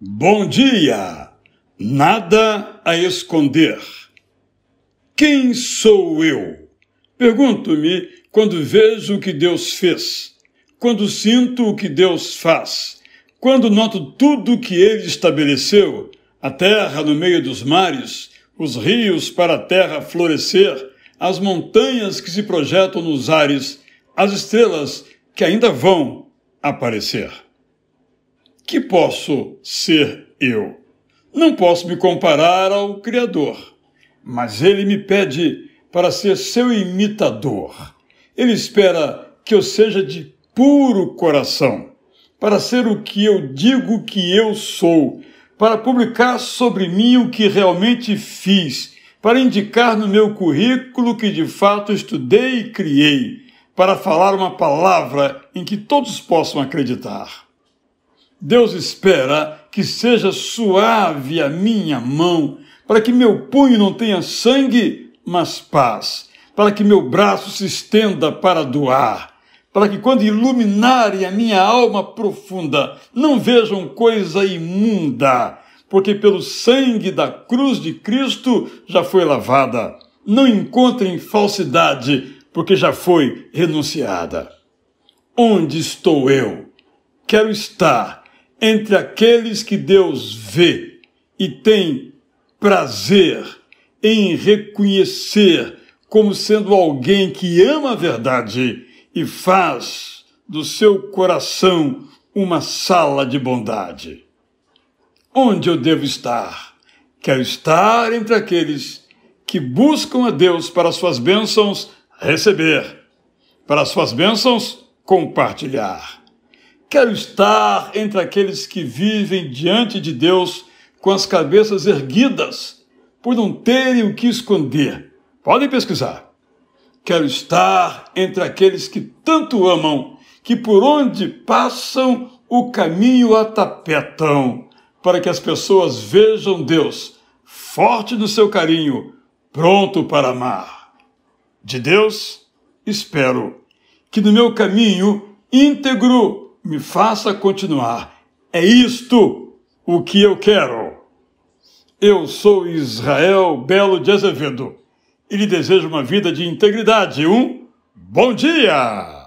Bom dia! Nada a esconder. Quem sou eu? Pergunto-me quando vejo o que Deus fez, quando sinto o que Deus faz, quando noto tudo o que Ele estabeleceu, a terra no meio dos mares, os rios para a terra florescer, as montanhas que se projetam nos ares, as estrelas que ainda vão aparecer que posso ser eu? Não posso me comparar ao Criador, mas ele me pede para ser seu imitador. Ele espera que eu seja de puro coração, para ser o que eu digo que eu sou, para publicar sobre mim o que realmente fiz, para indicar no meu currículo que de fato estudei e criei, para falar uma palavra em que todos possam acreditar. Deus espera que seja suave a minha mão, para que meu punho não tenha sangue, mas paz, para que meu braço se estenda para doar, para que quando iluminarem a minha alma profunda, não vejam coisa imunda, porque pelo sangue da cruz de Cristo já foi lavada. Não encontrem falsidade, porque já foi renunciada. Onde estou eu? Quero estar entre aqueles que Deus vê e tem prazer em reconhecer como sendo alguém que ama a verdade e faz do seu coração uma sala de bondade. Onde eu devo estar? Quero estar entre aqueles que buscam a Deus para suas bênçãos receber, para suas bênçãos compartilhar Quero estar entre aqueles que vivem diante de Deus com as cabeças erguidas, por não terem o que esconder. Podem pesquisar. Quero estar entre aqueles que tanto amam, que por onde passam o caminho atapetam, para que as pessoas vejam Deus forte no seu carinho, pronto para amar. De Deus, espero que no meu caminho íntegro me faça continuar. É isto o que eu quero. Eu sou Israel Belo de Azevedo e lhe desejo uma vida de integridade. Um bom dia!